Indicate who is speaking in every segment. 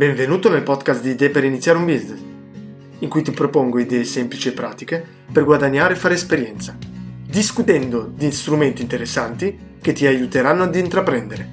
Speaker 1: Benvenuto nel podcast di Idee per iniziare un business, in cui ti propongo idee semplici e pratiche per guadagnare e fare esperienza, discutendo di strumenti interessanti che ti aiuteranno ad intraprendere.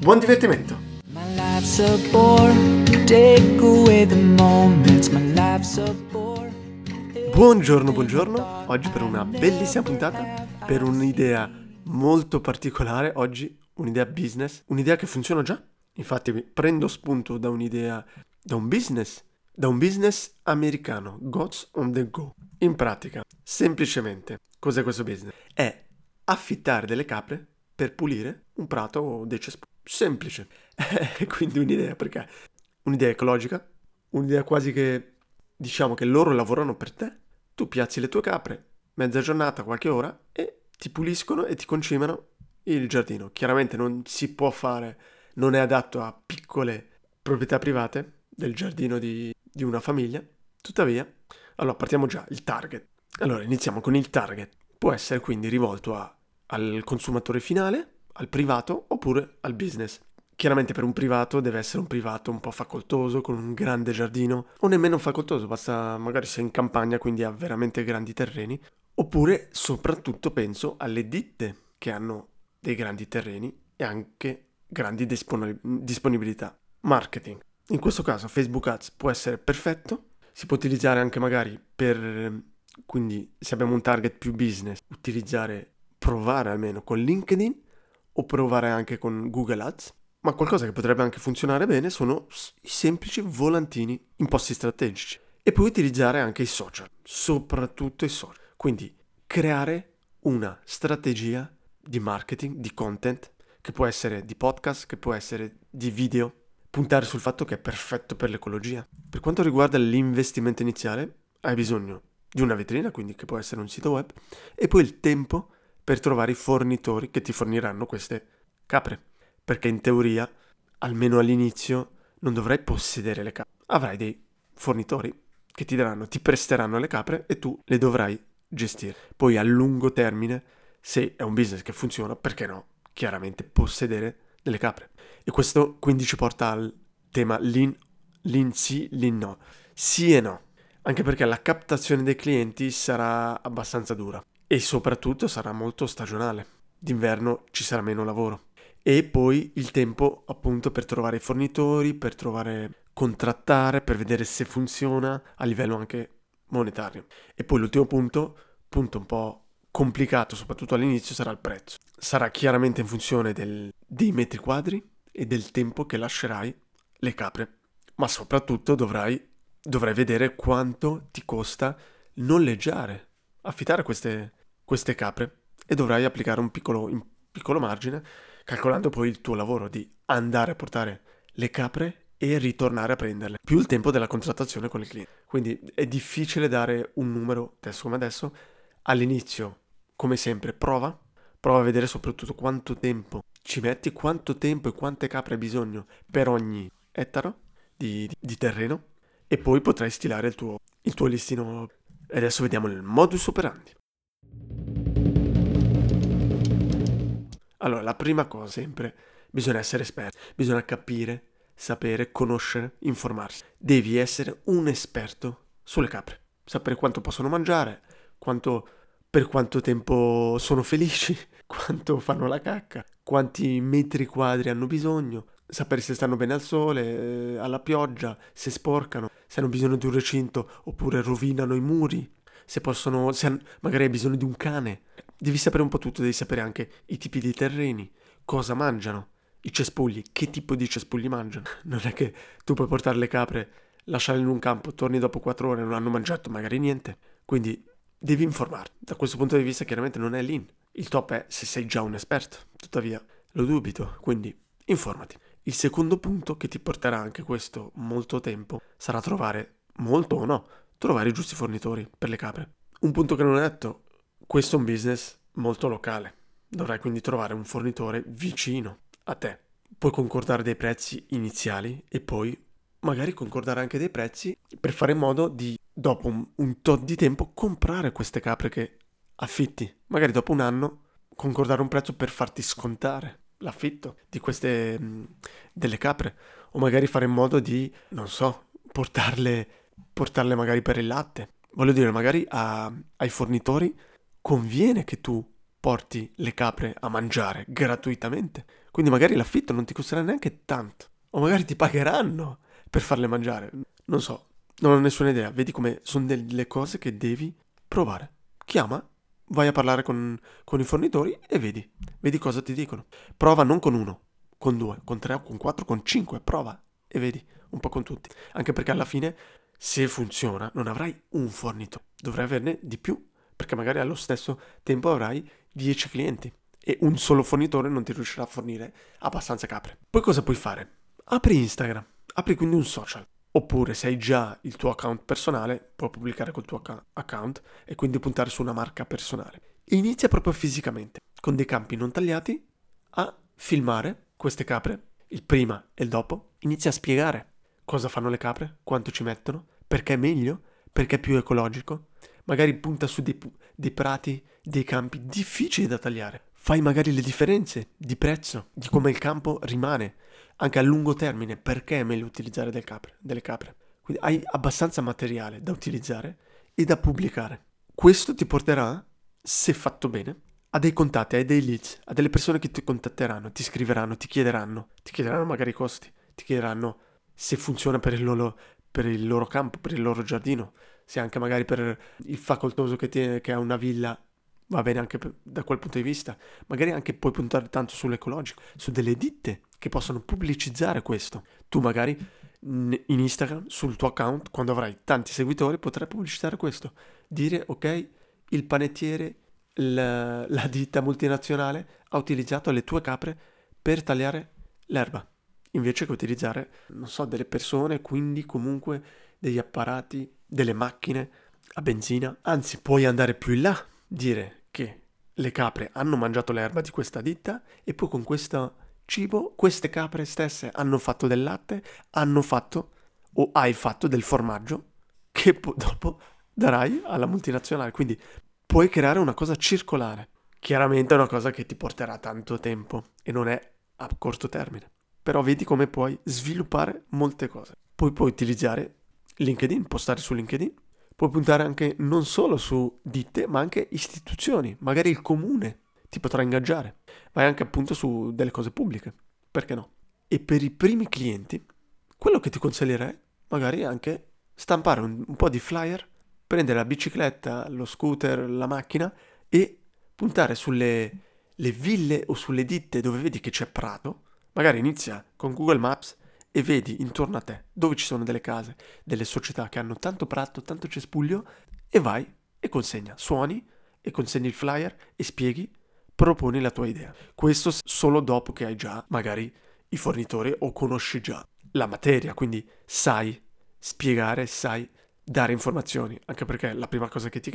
Speaker 1: Buon divertimento! Buongiorno, buongiorno, oggi per una bellissima puntata, per un'idea molto particolare, oggi un'idea business, un'idea che funziona già Infatti prendo spunto da un'idea, da un business, da un business americano, Gods on the Go. In pratica, semplicemente, cos'è questo business? È affittare delle capre per pulire un prato o dei cespugli. Semplice. Quindi un'idea, perché? Un'idea ecologica, un'idea quasi che, diciamo che loro lavorano per te, tu piazzi le tue capre, mezza giornata, qualche ora, e ti puliscono e ti concimano il giardino. Chiaramente non si può fare non è adatto a piccole proprietà private del giardino di, di una famiglia. Tuttavia, allora partiamo già, il target. Allora iniziamo con il target. Può essere quindi rivolto a, al consumatore finale, al privato oppure al business. Chiaramente per un privato deve essere un privato un po' facoltoso, con un grande giardino, o nemmeno facoltoso, basta magari se in campagna, quindi ha veramente grandi terreni, oppure soprattutto penso alle ditte che hanno dei grandi terreni e anche grandi dispon- disponibilità. Marketing. In questo caso Facebook Ads può essere perfetto, si può utilizzare anche magari per, quindi se abbiamo un target più business, utilizzare, provare almeno con LinkedIn o provare anche con Google Ads. Ma qualcosa che potrebbe anche funzionare bene sono i semplici volantini in posti strategici. E poi utilizzare anche i social, soprattutto i social. Quindi creare una strategia di marketing, di content che può essere di podcast, che può essere di video, puntare sul fatto che è perfetto per l'ecologia. Per quanto riguarda l'investimento iniziale, hai bisogno di una vetrina, quindi che può essere un sito web, e poi il tempo per trovare i fornitori che ti forniranno queste capre. Perché in teoria, almeno all'inizio, non dovrai possedere le capre. Avrai dei fornitori che ti daranno, ti presteranno le capre e tu le dovrai gestire. Poi a lungo termine, se è un business che funziona, perché no? Chiaramente possedere delle capre. E questo quindi ci porta al tema lean, lean sì, lean no. Sì e no, anche perché la captazione dei clienti sarà abbastanza dura e soprattutto sarà molto stagionale. D'inverno ci sarà meno lavoro. E poi il tempo appunto per trovare i fornitori, per trovare contrattare, per vedere se funziona a livello anche monetario. E poi l'ultimo punto, punto un po' complicato, soprattutto all'inizio, sarà il prezzo. Sarà chiaramente in funzione del, dei metri quadri e del tempo che lascerai le capre, ma soprattutto dovrai, dovrai vedere quanto ti costa noleggiare, affittare queste, queste capre e dovrai applicare un piccolo, un piccolo margine, calcolando poi il tuo lavoro di andare a portare le capre e ritornare a prenderle, più il tempo della contrattazione con il cliente. Quindi è difficile dare un numero, adesso come adesso, all'inizio come sempre, prova, prova a vedere soprattutto quanto tempo ci metti, quanto tempo e quante capre hai bisogno per ogni ettaro di, di, terreno e poi potrai stilare il tuo, il tuo listino. E adesso vediamo il modus operandi. Allora, la prima cosa sempre, bisogna essere esperti, bisogna capire, sapere, conoscere, informarsi. Devi essere un esperto sulle capre, sapere quanto possono mangiare, quanto per quanto tempo sono felici, quanto fanno la cacca, quanti metri quadri hanno bisogno, sapere se stanno bene al sole, eh, alla pioggia, se sporcano, se hanno bisogno di un recinto oppure rovinano i muri, se possono, se magari hai bisogno di un cane. Devi sapere un po' tutto, devi sapere anche i tipi di terreni, cosa mangiano, i cespugli, che tipo di cespugli mangiano. Non è che tu puoi portare le capre, lasciarle in un campo, torni dopo quattro ore e non hanno mangiato magari niente. Quindi devi informarti. Da questo punto di vista chiaramente non è lean. Il top è se sei già un esperto, tuttavia lo dubito, quindi informati. Il secondo punto che ti porterà anche questo molto tempo sarà trovare, molto o no, trovare i giusti fornitori per le capre. Un punto che non ho detto, questo è un business molto locale. Dovrai quindi trovare un fornitore vicino a te. Puoi concordare dei prezzi iniziali e poi magari concordare anche dei prezzi per fare in modo di, dopo un, un tot di tempo, comprare queste capre che affitti. Magari dopo un anno concordare un prezzo per farti scontare l'affitto di queste delle capre o magari fare in modo di, non so, portarle, portarle magari per il latte. Voglio dire, magari a, ai fornitori conviene che tu porti le capre a mangiare gratuitamente. Quindi magari l'affitto non ti costerà neanche tanto. O magari ti pagheranno per farle mangiare. Non so, non ho nessuna idea. Vedi come sono delle cose che devi provare. Chiama, vai a parlare con, con i fornitori e vedi. Vedi cosa ti dicono. Prova non con uno, con due, con tre, con quattro, con cinque. Prova e vedi un po' con tutti. Anche perché alla fine, se funziona, non avrai un fornitore. Dovrai averne di più. Perché magari allo stesso tempo avrai 10 clienti e un solo fornitore non ti riuscirà a fornire abbastanza capre. Poi cosa puoi fare? Apri Instagram, apri quindi un social. Oppure se hai già il tuo account personale, puoi pubblicare col tuo account e quindi puntare su una marca personale. Inizia proprio fisicamente, con dei campi non tagliati, a filmare queste capre, il prima e il dopo. Inizia a spiegare cosa fanno le capre, quanto ci mettono, perché è meglio, perché è più ecologico. Magari punta su dei, dei prati, dei campi difficili da tagliare. Fai magari le differenze di prezzo, di come il campo rimane, anche a lungo termine, perché è meglio utilizzare del capre, delle capre. Quindi hai abbastanza materiale da utilizzare e da pubblicare. Questo ti porterà, se fatto bene, a dei contatti, a dei leads, a delle persone che ti contatteranno, ti scriveranno, ti chiederanno, ti chiederanno magari i costi, ti chiederanno se funziona per il loro, per il loro campo, per il loro giardino, se anche magari per il facoltoso che, tiene, che ha una villa va bene anche per, da quel punto di vista. Magari anche puoi puntare tanto sull'ecologico, su delle ditte che possono pubblicizzare questo. Tu magari in Instagram, sul tuo account, quando avrai tanti seguitori, potrai pubblicizzare questo. Dire, ok, il panettiere, la, la ditta multinazionale ha utilizzato le tue capre per tagliare l'erba. Invece che utilizzare, non so, delle persone, quindi comunque degli apparati, delle macchine a benzina. Anzi, puoi andare più in là, dire che le capre hanno mangiato l'erba di questa ditta e poi con questo cibo queste capre stesse hanno fatto del latte, hanno fatto o hai fatto del formaggio che po- dopo darai alla multinazionale. Quindi puoi creare una cosa circolare. Chiaramente è una cosa che ti porterà tanto tempo e non è a corto termine. Però vedi come puoi sviluppare molte cose. Poi puoi utilizzare LinkedIn, postare su LinkedIn, puoi puntare anche non solo su ditte, ma anche istituzioni, magari il comune ti potrà ingaggiare. Vai anche appunto su delle cose pubbliche, perché no? E per i primi clienti, quello che ti consiglierei magari è anche stampare un, un po' di flyer, prendere la bicicletta, lo scooter, la macchina e puntare sulle ville o sulle ditte dove vedi che c'è prato. Magari inizia con Google Maps e vedi intorno a te dove ci sono delle case, delle società che hanno tanto prato, tanto cespuglio e vai e consegna, suoni e consegni il flyer e spieghi, proponi la tua idea. Questo solo dopo che hai già magari i fornitori o conosci già la materia, quindi sai spiegare, sai dare informazioni, anche perché la prima cosa che ti,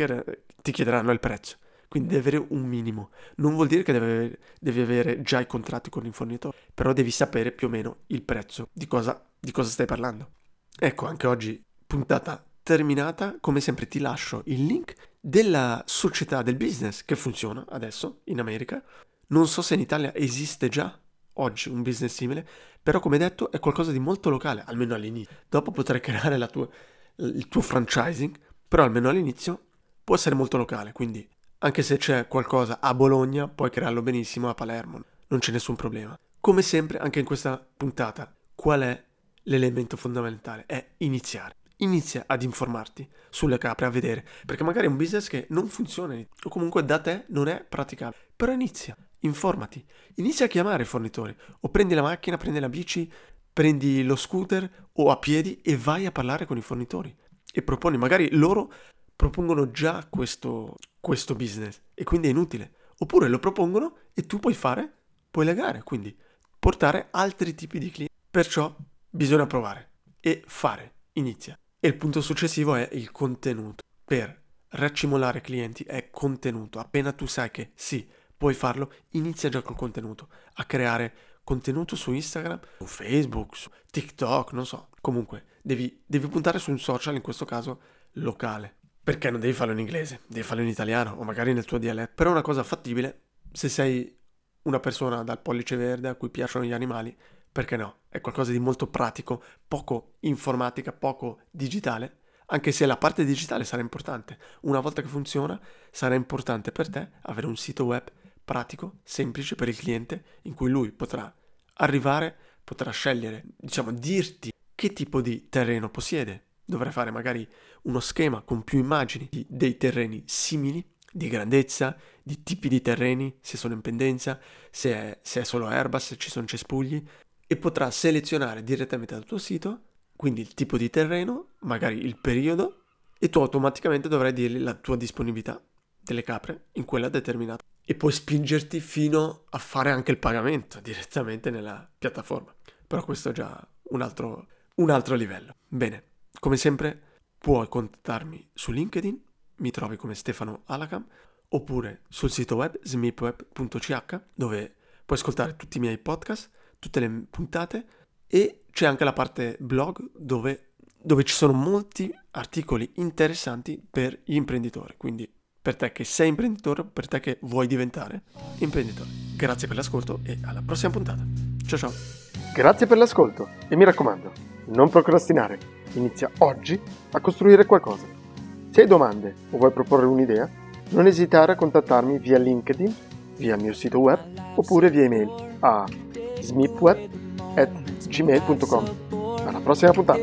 Speaker 1: chiederanno è il prezzo quindi devi avere un minimo. Non vuol dire che devi avere, devi avere già i contratti con il fornitore, però devi sapere più o meno il prezzo di cosa, di cosa stai parlando. Ecco, anche oggi puntata terminata, come sempre ti lascio il link della società del business che funziona adesso in America. Non so se in Italia esiste già oggi un business simile, però come detto è qualcosa di molto locale, almeno all'inizio. Dopo potrai creare tua, il tuo franchising, però almeno all'inizio può essere molto locale, quindi anche se c'è qualcosa a Bologna, puoi crearlo benissimo a Palermo, non c'è nessun problema. Come sempre, anche in questa puntata, qual è l'elemento fondamentale? È iniziare. Inizia ad informarti sulle capre, a vedere, perché magari è un business che non funziona o comunque da te non è praticabile. Però inizia, informati, inizia a chiamare i fornitori o prendi la macchina, prendi la bici, prendi lo scooter o a piedi e vai a parlare con i fornitori e proponi, magari loro propongono già questo, questo business e quindi è inutile. Oppure lo propongono e tu puoi fare, puoi legare, quindi portare altri tipi di clienti. Perciò bisogna provare e fare, inizia. E il punto successivo è il contenuto. Per raccimolare clienti è contenuto. Appena tu sai che sì, puoi farlo, inizia già col contenuto, a creare contenuto su Instagram, su Facebook, su TikTok, non so. Comunque, devi, devi puntare su un social, in questo caso locale. Perché non devi farlo in inglese, devi farlo in italiano o magari nel tuo dialetto. Però è una cosa fattibile se sei una persona dal pollice verde a cui piacciono gli animali, perché no? È qualcosa di molto pratico, poco informatica, poco digitale, anche se la parte digitale sarà importante. Una volta che funziona, sarà importante per te avere un sito web pratico, semplice per il cliente, in cui lui potrà arrivare, potrà scegliere, diciamo, dirti che tipo di terreno possiede. Dovrai fare magari uno schema con più immagini di, dei terreni simili, di grandezza, di tipi di terreni, se sono in pendenza, se è, se è solo erba, se ci sono cespugli, e potrà selezionare direttamente dal tuo sito, quindi il tipo di terreno, magari il periodo, e tu automaticamente dovrai dirgli la tua disponibilità delle capre in quella determinata. E puoi spingerti fino a fare anche il pagamento direttamente nella piattaforma. Però questo è già un altro, un altro livello. Bene, come sempre puoi contattarmi su LinkedIn, mi trovi come Stefano Alacam, oppure sul sito web smipweb.ch dove puoi ascoltare tutti i miei podcast, tutte le puntate e c'è anche la parte blog dove, dove ci sono molti articoli interessanti per gli imprenditori, quindi per te che sei imprenditore, per te che vuoi diventare imprenditore. Grazie per l'ascolto e alla prossima puntata. Ciao ciao.
Speaker 2: Grazie per l'ascolto e mi raccomando, non procrastinare. Inizia oggi a costruire qualcosa. Se hai domande o vuoi proporre un'idea, non esitare a contattarmi via LinkedIn, via il mio sito web oppure via email a smipweb.gmail.com. Alla prossima puntata!